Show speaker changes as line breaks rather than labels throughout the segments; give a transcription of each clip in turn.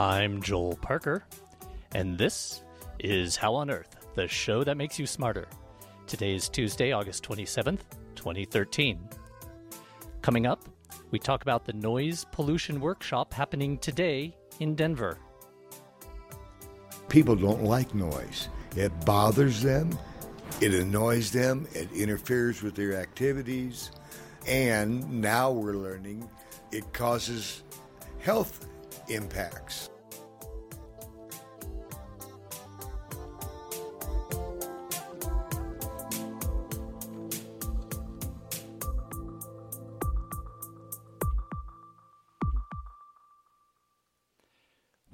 I'm Joel Parker, and this is How on Earth, the show that makes you smarter. Today is Tuesday, August 27th, 2013. Coming up, we talk about the noise pollution workshop happening today in Denver.
People don't like noise, it bothers them, it annoys them, it interferes with their activities, and now we're learning it causes health impacts.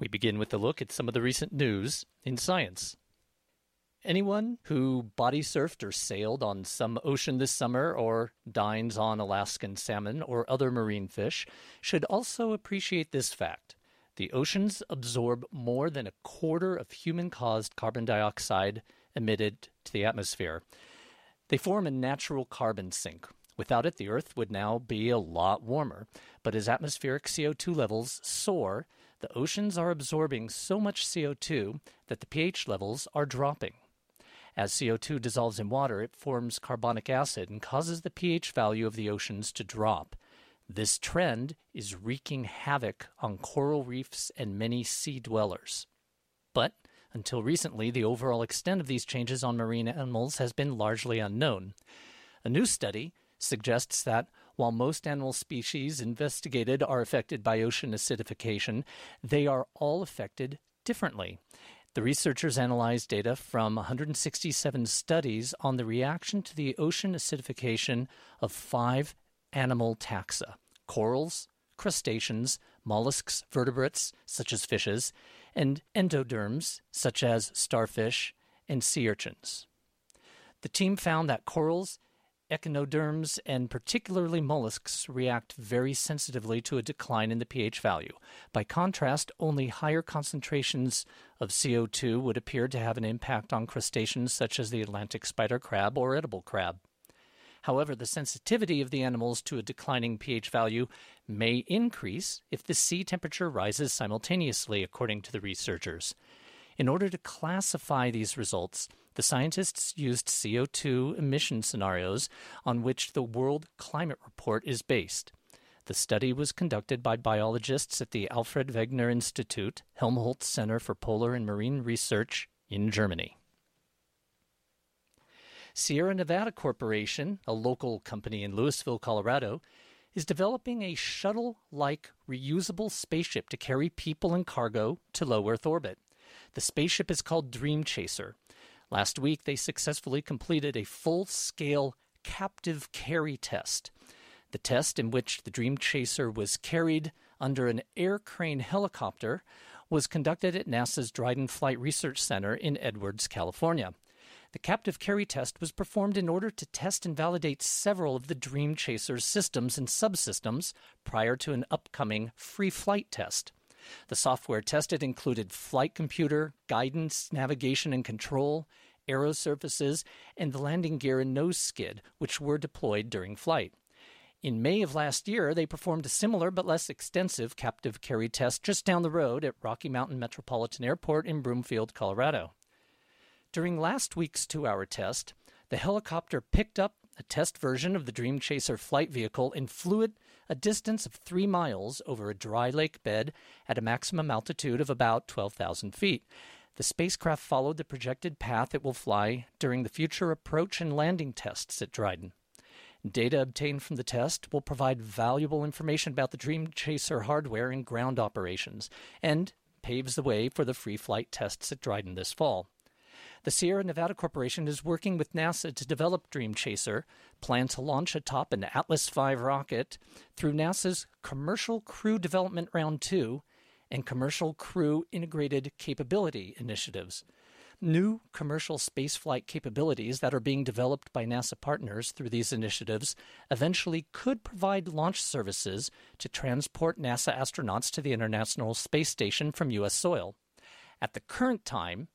We begin with a look at some of the recent news in science. Anyone who body surfed or sailed on some ocean this summer or dines on Alaskan salmon or other marine fish should also appreciate this fact. The oceans absorb more than a quarter of human caused carbon dioxide emitted to the atmosphere. They form a natural carbon sink. Without it, the Earth would now be a lot warmer. But as atmospheric CO2 levels soar, the oceans are absorbing so much CO2 that the pH levels are dropping. As CO2 dissolves in water, it forms carbonic acid and causes the pH value of the oceans to drop. This trend is wreaking havoc on coral reefs and many sea dwellers. But until recently, the overall extent of these changes on marine animals has been largely unknown. A new study suggests that while most animal species investigated are affected by ocean acidification, they are all affected differently. The researchers analyzed data from 167 studies on the reaction to the ocean acidification of five animal taxa corals, crustaceans, mollusks, vertebrates, such as fishes, and endoderms, such as starfish and sea urchins. The team found that corals, echinoderms, and particularly mollusks react very sensitively to a decline in the pH value. By contrast, only higher concentrations of CO2 would appear to have an impact on crustaceans such as the Atlantic spider crab or edible crab. However, the sensitivity of the animals to a declining pH value may increase if the sea temperature rises simultaneously, according to the researchers. In order to classify these results, the scientists used CO2 emission scenarios on which the World Climate Report is based. The study was conducted by biologists at the Alfred Wegener Institute, Helmholtz Center for Polar and Marine Research in Germany. Sierra Nevada Corporation, a local company in Louisville, Colorado, is developing a shuttle like reusable spaceship to carry people and cargo to low Earth orbit. The spaceship is called Dream Chaser. Last week, they successfully completed a full scale captive carry test. The test, in which the Dream Chaser was carried under an air crane helicopter, was conducted at NASA's Dryden Flight Research Center in Edwards, California. The captive carry test was performed in order to test and validate several of the Dream Chaser's systems and subsystems prior to an upcoming free flight test. The software tested included flight computer, guidance, navigation and control, aero surfaces, and the landing gear and nose skid, which were deployed during flight. In May of last year, they performed a similar but less extensive captive carry test just down the road at Rocky Mountain Metropolitan Airport in Broomfield, Colorado. During last week's two hour test, the helicopter picked up a test version of the Dream Chaser flight vehicle and flew it a distance of three miles over a dry lake bed at a maximum altitude of about 12,000 feet. The spacecraft followed the projected path it will fly during the future approach and landing tests at Dryden. Data obtained from the test will provide valuable information about the Dream Chaser hardware and ground operations and paves the way for the free flight tests at Dryden this fall. The Sierra Nevada Corporation is working with NASA to develop Dream Chaser, plan to launch atop an Atlas V rocket through NASA's Commercial Crew Development Round 2 and Commercial Crew Integrated Capability initiatives. New commercial spaceflight capabilities that are being developed by NASA partners through these initiatives eventually could provide launch services to transport NASA astronauts to the International Space Station from U.S. soil. At the current time,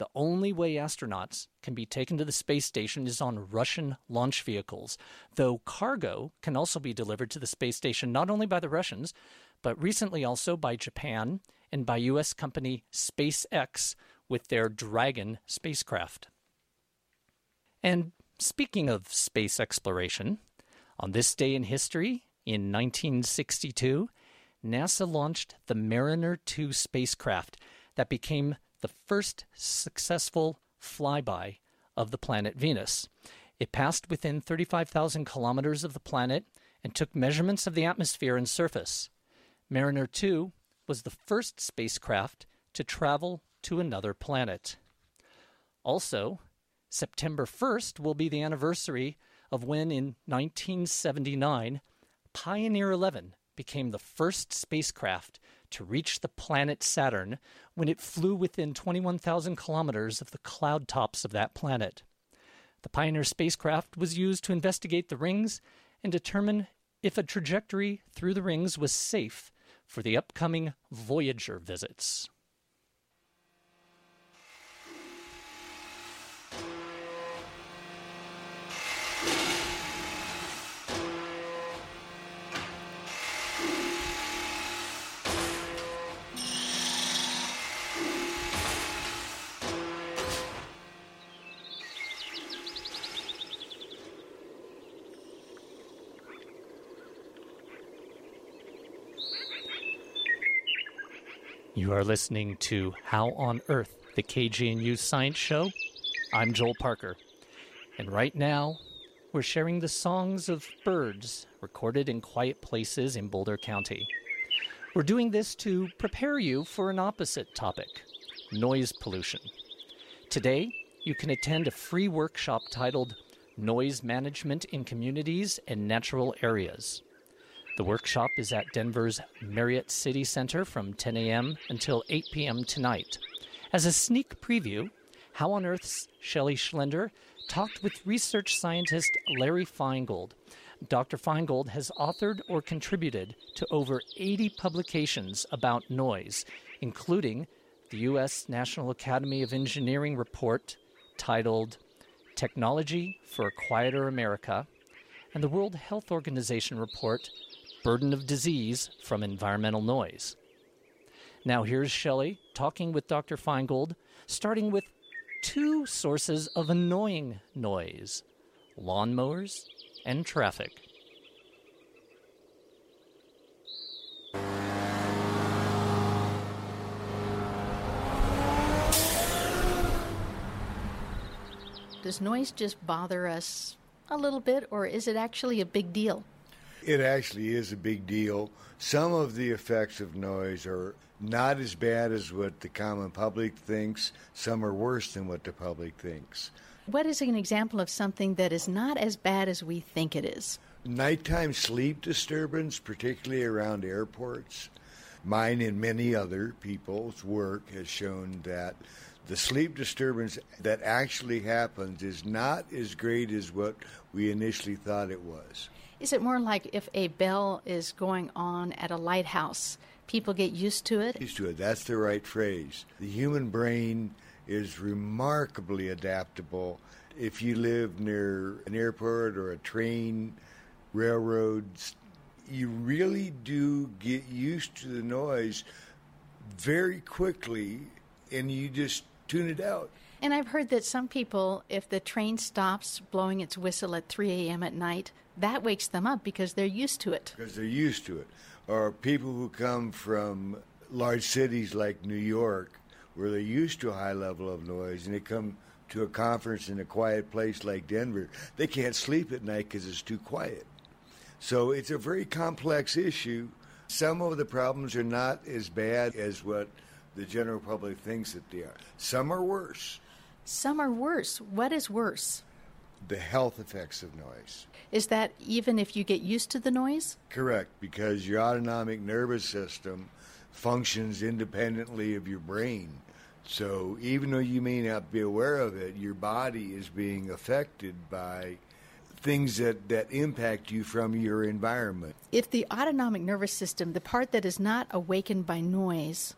the only way astronauts can be taken to the space station is on Russian launch vehicles, though cargo can also be delivered to the space station not only by the Russians, but recently also by Japan and by U.S. company SpaceX with their Dragon spacecraft. And speaking of space exploration, on this day in history, in 1962, NASA launched the Mariner 2 spacecraft that became the first successful flyby of the planet Venus. It passed within 35,000 kilometers of the planet and took measurements of the atmosphere and surface. Mariner 2 was the first spacecraft to travel to another planet. Also, September 1st will be the anniversary of when, in 1979, Pioneer 11 became the first spacecraft to reach the planet Saturn when it flew within 21,000 kilometers of the cloud tops of that planet. The Pioneer spacecraft was used to investigate the rings and determine if a trajectory through the rings was safe for the upcoming Voyager visits. You are listening to How on Earth, the KGNU Science Show. I'm Joel Parker. And right now, we're sharing the songs of birds recorded in quiet places in Boulder County. We're doing this to prepare you for an opposite topic noise pollution. Today, you can attend a free workshop titled Noise Management in Communities and Natural Areas. The workshop is at Denver's Marriott City Center from 10 a.m. until 8 p.m. tonight. As a sneak preview, How on Earth's Shelley Schlender talked with research scientist Larry Finegold. Dr. Finegold has authored or contributed to over 80 publications about noise, including the U.S. National Academy of Engineering report titled Technology for a Quieter America and the World Health Organization report burden of disease from environmental noise. Now, here's Shelley talking with Dr. Finegold, starting with two sources of annoying noise lawnmowers and traffic.
Does noise just bother us a little bit, or is it actually a big deal?
It actually is a big deal. Some of the effects of noise are not as bad as what the common public thinks, some are worse than what the public thinks.
What is an example of something that is not as bad as we think it is?
Nighttime sleep disturbance, particularly around airports. Mine and many other people's work has shown that the sleep disturbance that actually happens is not as great as what we initially thought it was.
Is it more like if a bell is going on at a lighthouse, people get used to it?
Used to it. That's the right phrase. The human brain is remarkably adaptable. If you live near an airport or a train, railroads, you really do get used to the noise very quickly and you just tune it out.
And I've heard that some people, if the train stops blowing its whistle at 3 a.m. at night, that wakes them up because they're used to it.
Because they're used to it. Or people who come from large cities like New York, where they're used to a high level of noise, and they come to a conference in a quiet place like Denver, they can't sleep at night because it's too quiet. So it's a very complex issue. Some of the problems are not as bad as what the general public thinks that they are. Some are worse.
Some are worse. What is worse?
The health effects of noise.
Is that even if you get used to the noise?
Correct, because your autonomic nervous system functions independently of your brain. So even though you may not be aware of it, your body is being affected by things that, that impact you from your environment.
If the autonomic nervous system, the part that is not awakened by noise,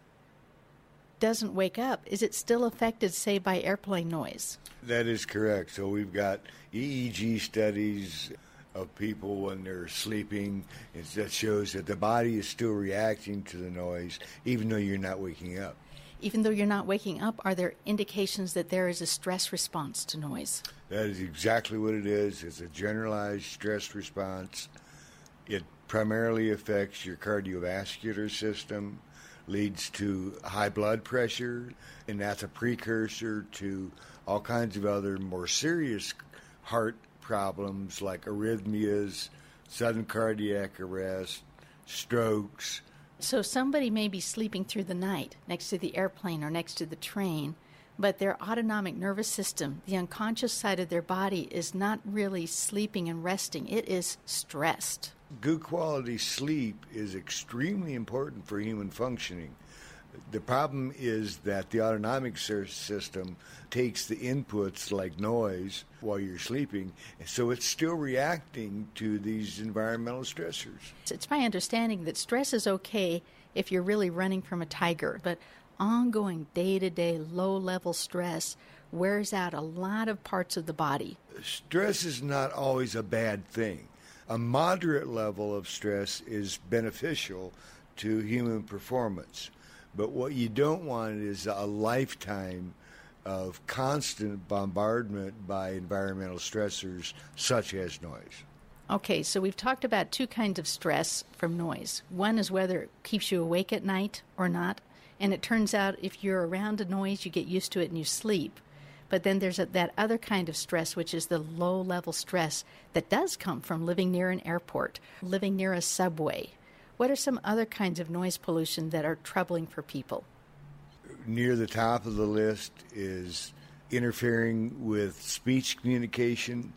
doesn't wake up, is it still affected, say, by airplane noise?
That is correct. So we've got EEG studies of people when they're sleeping. It that shows that the body is still reacting to the noise, even though you're not waking up.
Even though you're not waking up, are there indications that there is a stress response to noise?
That is exactly what it is. It's a generalized stress response. It primarily affects your cardiovascular system, leads to high blood pressure, and that's a precursor to all kinds of other more serious heart problems like arrhythmias, sudden cardiac arrest, strokes.
So somebody may be sleeping through the night next to the airplane or next to the train, but their autonomic nervous system, the unconscious side of their body, is not really sleeping and resting. It is stressed.
Good quality sleep is extremely important for human functioning. The problem is that the autonomic system takes the inputs like noise while you're sleeping, so it's still reacting to these environmental stressors.
It's my understanding that stress is okay if you're really running from a tiger, but ongoing day to day low level stress wears out a lot of parts of the body.
Stress is not always a bad thing. A moderate level of stress is beneficial to human performance. But what you don't want is a lifetime of constant bombardment by environmental stressors such as noise.
Okay, so we've talked about two kinds of stress from noise. One is whether it keeps you awake at night or not. And it turns out if you're around a noise, you get used to it and you sleep. But then there's a, that other kind of stress, which is the low level stress that does come from living near an airport, living near a subway, what are some other kinds of noise pollution that are troubling for people?
Near the top of the list is interfering with speech communication.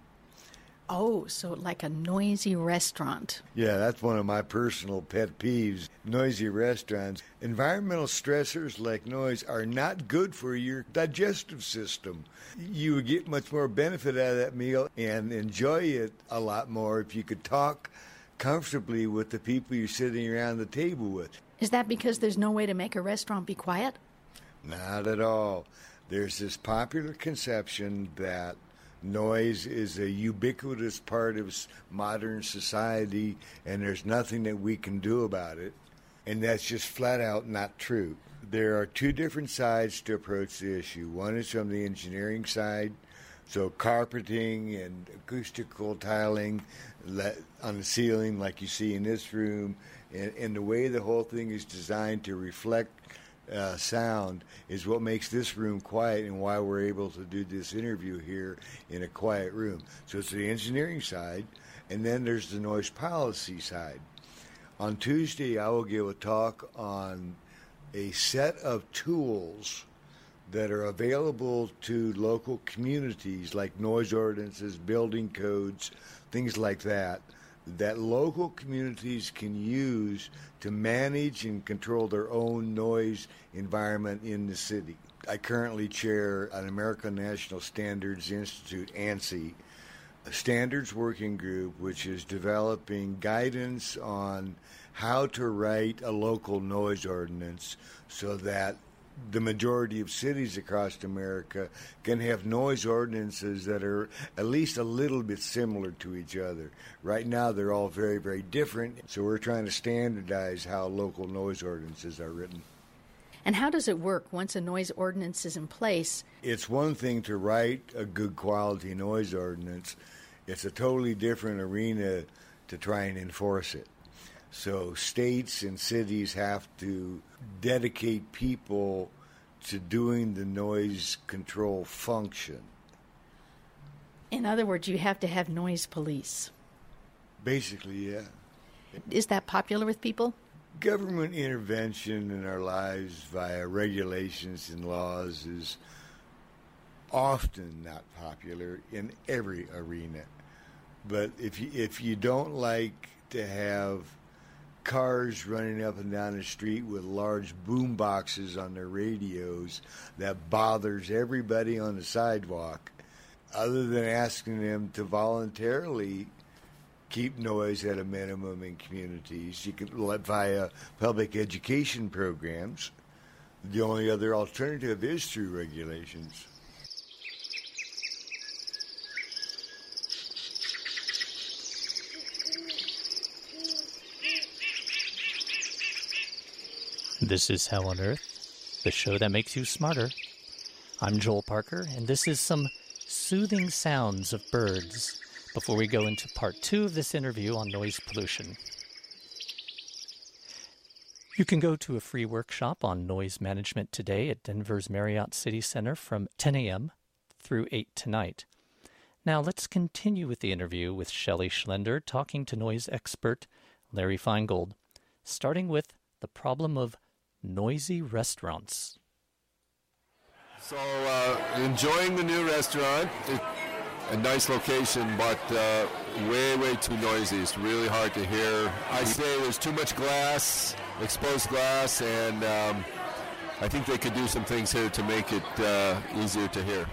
Oh, so like a noisy restaurant.
Yeah, that's one of my personal pet peeves. Noisy restaurants. Environmental stressors like noise are not good for your digestive system. You would get much more benefit out of that meal and enjoy it a lot more if you could talk comfortably with the people you're sitting around the table with.
Is that because there's no way to make a restaurant be quiet?
Not at all. There's this popular conception that noise is a ubiquitous part of modern society and there's nothing that we can do about it. And that's just flat out not true. There are two different sides to approach the issue. One is from the engineering side, so carpeting and acoustical tiling on the ceiling, like you see in this room, and, and the way the whole thing is designed to reflect uh, sound is what makes this room quiet and why we're able to do this interview here in a quiet room. So it's the engineering side, and then there's the noise policy side. On Tuesday, I will give a talk on a set of tools that are available to local communities like noise ordinances, building codes, things like that, that local communities can use to manage and control their own noise environment in the city. I currently chair an American National Standards Institute, ANSI, standards working group which is developing guidance on how to write a local noise ordinance so that the majority of cities across America can have noise ordinances that are at least a little bit similar to each other. Right now, they're all very, very different, so we're trying to standardize how local noise ordinances are written.
And how does it work once a noise ordinance is in place?
It's one thing to write a good quality noise ordinance, it's a totally different arena to try and enforce it. So states and cities have to dedicate people to doing the noise control function.
In other words, you have to have noise police.
Basically, yeah.
Is that popular with people?
Government intervention in our lives via regulations and laws is often not popular in every arena. But if you, if you don't like to have cars running up and down the street with large boom boxes on their radios that bothers everybody on the sidewalk, other than asking them to voluntarily keep noise at a minimum in communities. You can via public education programs. The only other alternative is through regulations.
This is How on Earth, the show that makes you smarter. I'm Joel Parker, and this is some soothing sounds of birds before we go into part two of this interview on noise pollution. You can go to a free workshop on noise management today at Denver's Marriott City Center from 10 a.m. through 8 tonight. Now let's continue with the interview with Shelley Schlender talking to noise expert Larry Finegold, starting with the problem of noisy restaurants.
So, uh, enjoying the new restaurant. It, a nice location, but uh, way, way too noisy. It's really hard to hear. I say there's too much glass, exposed glass, and um, I think they could do some things here to make it uh, easier to hear.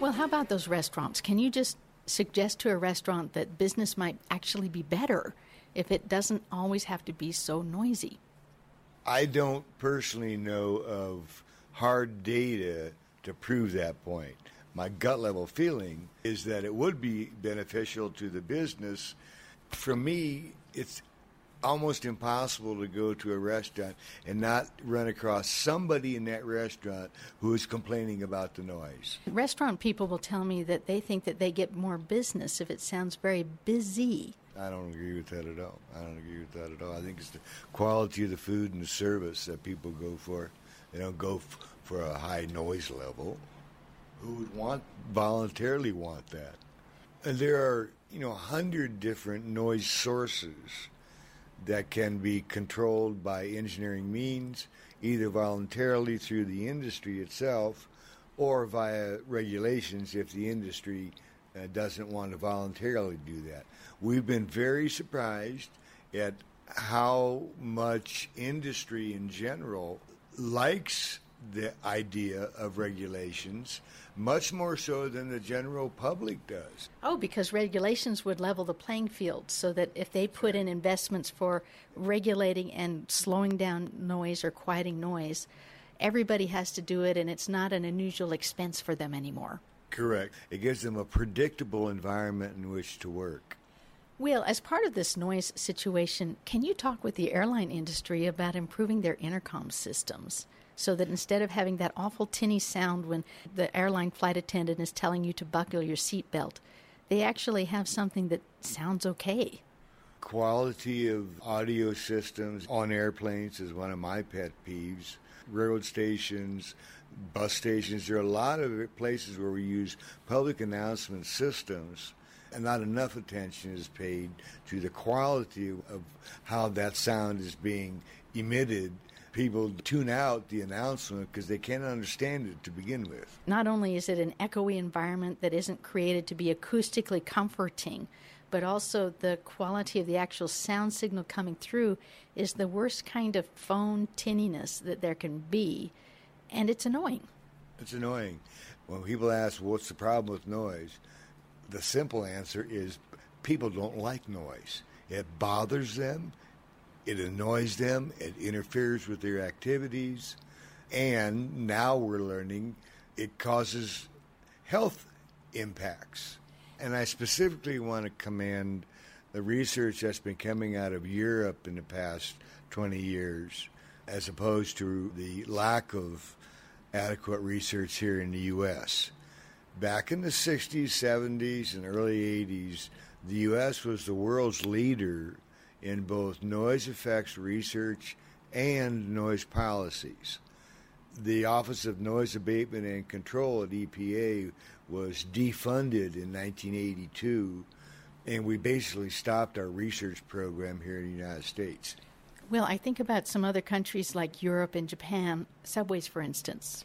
Well, how about those restaurants? Can you just suggest to a restaurant that business might actually be better if it doesn't always have to be so noisy?
I don't personally know of hard data to prove that point. My gut level feeling is that it would be beneficial to the business. For me, it's almost impossible to go to a restaurant and not run across somebody in that restaurant who is complaining about the noise.
Restaurant people will tell me that they think that they get more business if it sounds very busy.
I don't agree with that at all. I don't agree with that at all. I think it's the quality of the food and the service that people go for. They don't go f- for a high noise level. Who would want voluntarily want that? And there are, you know, a hundred different noise sources that can be controlled by engineering means, either voluntarily through the industry itself or via regulations if the industry uh, doesn't want to voluntarily do that. We've been very surprised at how much industry in general likes the idea of regulations much more so than the general public does.
Oh, because regulations would level the playing field so that if they put in investments for regulating and slowing down noise or quieting noise, everybody has to do it and it's not an unusual expense for them anymore.
Correct. It gives them a predictable environment in which to work.
Will, as part of this noise situation, can you talk with the airline industry about improving their intercom systems? so that instead of having that awful tinny sound when the airline flight attendant is telling you to buckle your seatbelt, they actually have something that sounds okay.
Quality of audio systems on airplanes is one of my pet peeves. Railroad stations, bus stations, there are a lot of places where we use public announcement systems and not enough attention is paid to the quality of how that sound is being emitted. People tune out the announcement because they can't understand it to begin with.
Not only is it an echoey environment that isn't created to be acoustically comforting, but also the quality of the actual sound signal coming through is the worst kind of phone tinniness that there can be, and it's annoying.
It's annoying. When people ask, what's the problem with noise? The simple answer is people don't like noise. It bothers them it annoys them, it interferes with their activities, and now we're learning it causes health impacts. And I specifically want to commend the research that's been coming out of Europe in the past 20 years, as opposed to the lack of adequate research here in the U.S. Back in the 60s, 70s, and early 80s, the U.S. was the world's leader in both noise effects research and noise policies. The Office of Noise Abatement and Control at EPA was defunded in 1982, and we basically stopped our research program here in the United States.
Well, I think about some other countries like Europe and Japan, subways, for instance,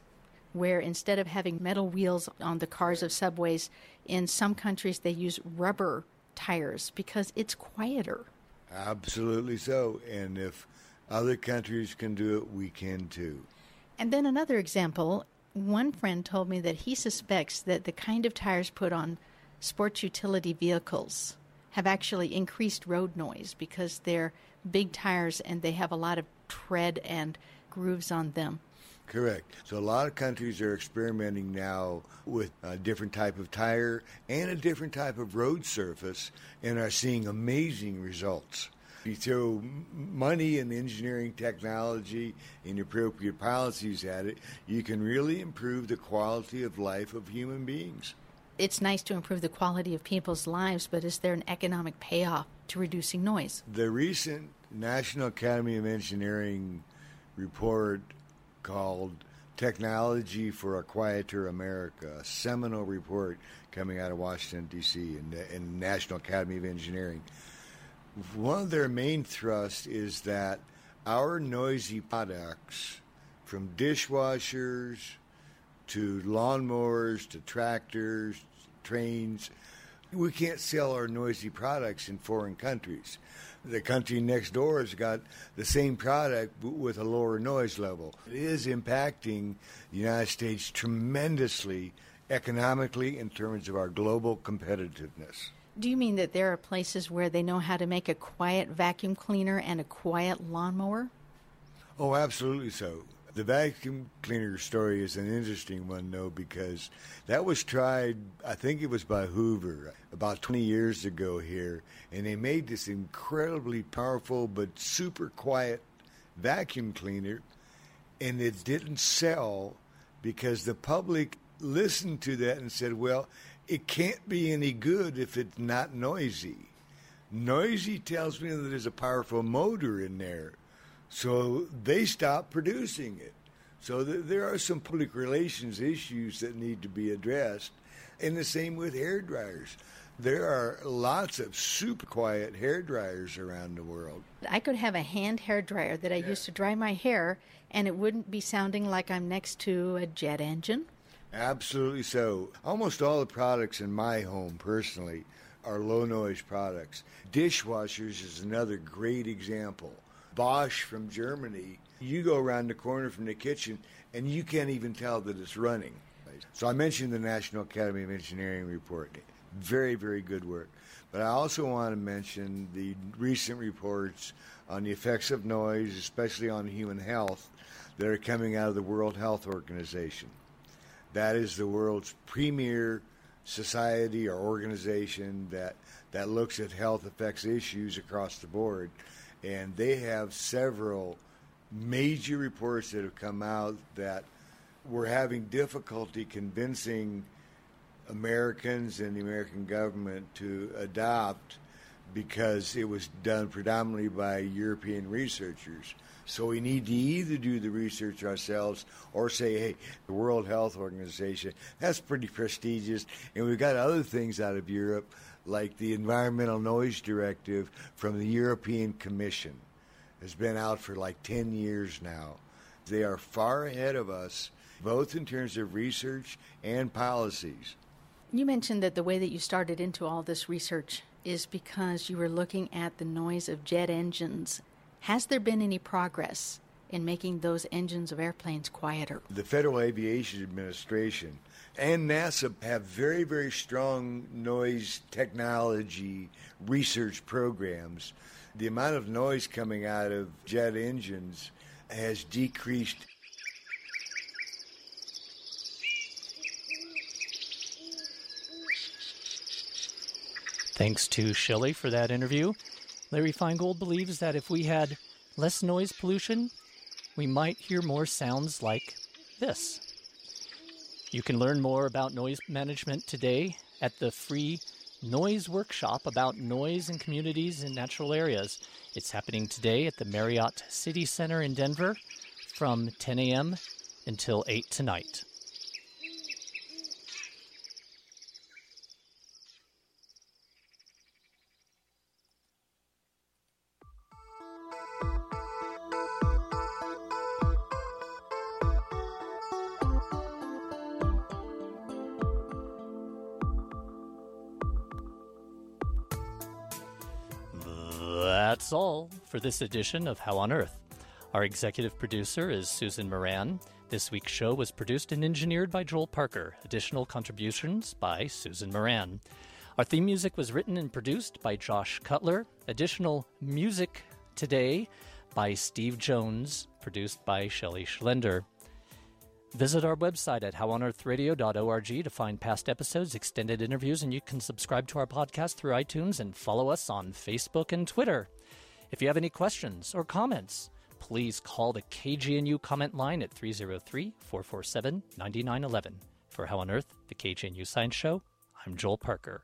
where instead of having metal wheels on the cars of subways, in some countries they use rubber tires because it's quieter.
Absolutely so. And if other countries can do it, we can too.
And then another example one friend told me that he suspects that the kind of tires put on sports utility vehicles have actually increased road noise because they're big tires and they have a lot of tread and grooves on them.
Correct. So a lot of countries are experimenting now with a different type of tire and a different type of road surface and are seeing amazing results. You throw money and engineering technology and appropriate policies at it, you can really improve the quality of life of human beings.
It's nice to improve the quality of people's lives, but is there an economic payoff to reducing noise?
The recent National Academy of Engineering report called Technology for a Quieter America, a seminal report coming out of Washington, D.C., and the, National Academy of Engineering one of their main thrusts is that our noisy products, from dishwashers to lawnmowers to tractors, trains, we can't sell our noisy products in foreign countries. The country next door has got the same product with a lower noise level. It is impacting the United States tremendously economically in terms of our global competitiveness.
Do you mean that there are places where they know how to make a quiet vacuum cleaner and a quiet lawnmower?
Oh, absolutely so. The vacuum cleaner story is an interesting one, though, because that was tried, I think it was by Hoover, about 20 years ago here, and they made this incredibly powerful but super quiet vacuum cleaner, and it didn't sell because the public listened to that and said, well, it can't be any good if it's not noisy. Noisy tells me that there's a powerful motor in there. So they stop producing it. So th- there are some public relations issues that need to be addressed. And the same with hair dryers. There are lots of super quiet hair dryers around the world.
I could have a hand hair dryer that I yeah. used to dry my hair, and it wouldn't be sounding like I'm next to a jet engine
Absolutely so. Almost all the products in my home, personally, are low noise products. Dishwashers is another great example. Bosch from Germany, you go around the corner from the kitchen and you can't even tell that it's running. So I mentioned the National Academy of Engineering report. Very, very good work. But I also want to mention the recent reports on the effects of noise, especially on human health, that are coming out of the World Health Organization. That is the world's premier society or organization that that looks at health effects issues across the board, and they have several major reports that have come out that we're having difficulty convincing Americans and the American government to adopt because it was done predominantly by European researchers. So we need to either do the research ourselves or say, hey, the World Health Organization, that's pretty prestigious. And we've got other things out of Europe, like the Environmental Noise Directive from the European Commission. Has been out for like 10 years now. They are far ahead of us, both in terms of research and policies.
You mentioned that the way that you started into all this research is because you were looking at the noise of jet engines has there been any progress in making those engines of airplanes quieter?
The Federal Aviation Administration and NASA have very, very strong noise technology research programs. The amount of noise coming out of jet engines has decreased
Thanks to Shelley for that interview. Larry Finegold believes that if we had less noise pollution, we might hear more sounds like this. You can learn more about noise management today at the free noise workshop about noise in communities and natural areas. It's happening today at the Marriott City Center in Denver from 10 a.m. until 8 tonight. That's all for this edition of How on Earth. Our executive producer is Susan Moran. This week's show was produced and engineered by Joel Parker. Additional contributions by Susan Moran. Our theme music was written and produced by Josh Cutler. Additional music today by Steve Jones, produced by Shelley Schlender. Visit our website at howonearthradio.org to find past episodes, extended interviews, and you can subscribe to our podcast through iTunes and follow us on Facebook and Twitter. If you have any questions or comments, please call the KGNU comment line at 303 447 9911. For How on Earth, the KGNU Science Show, I'm Joel Parker.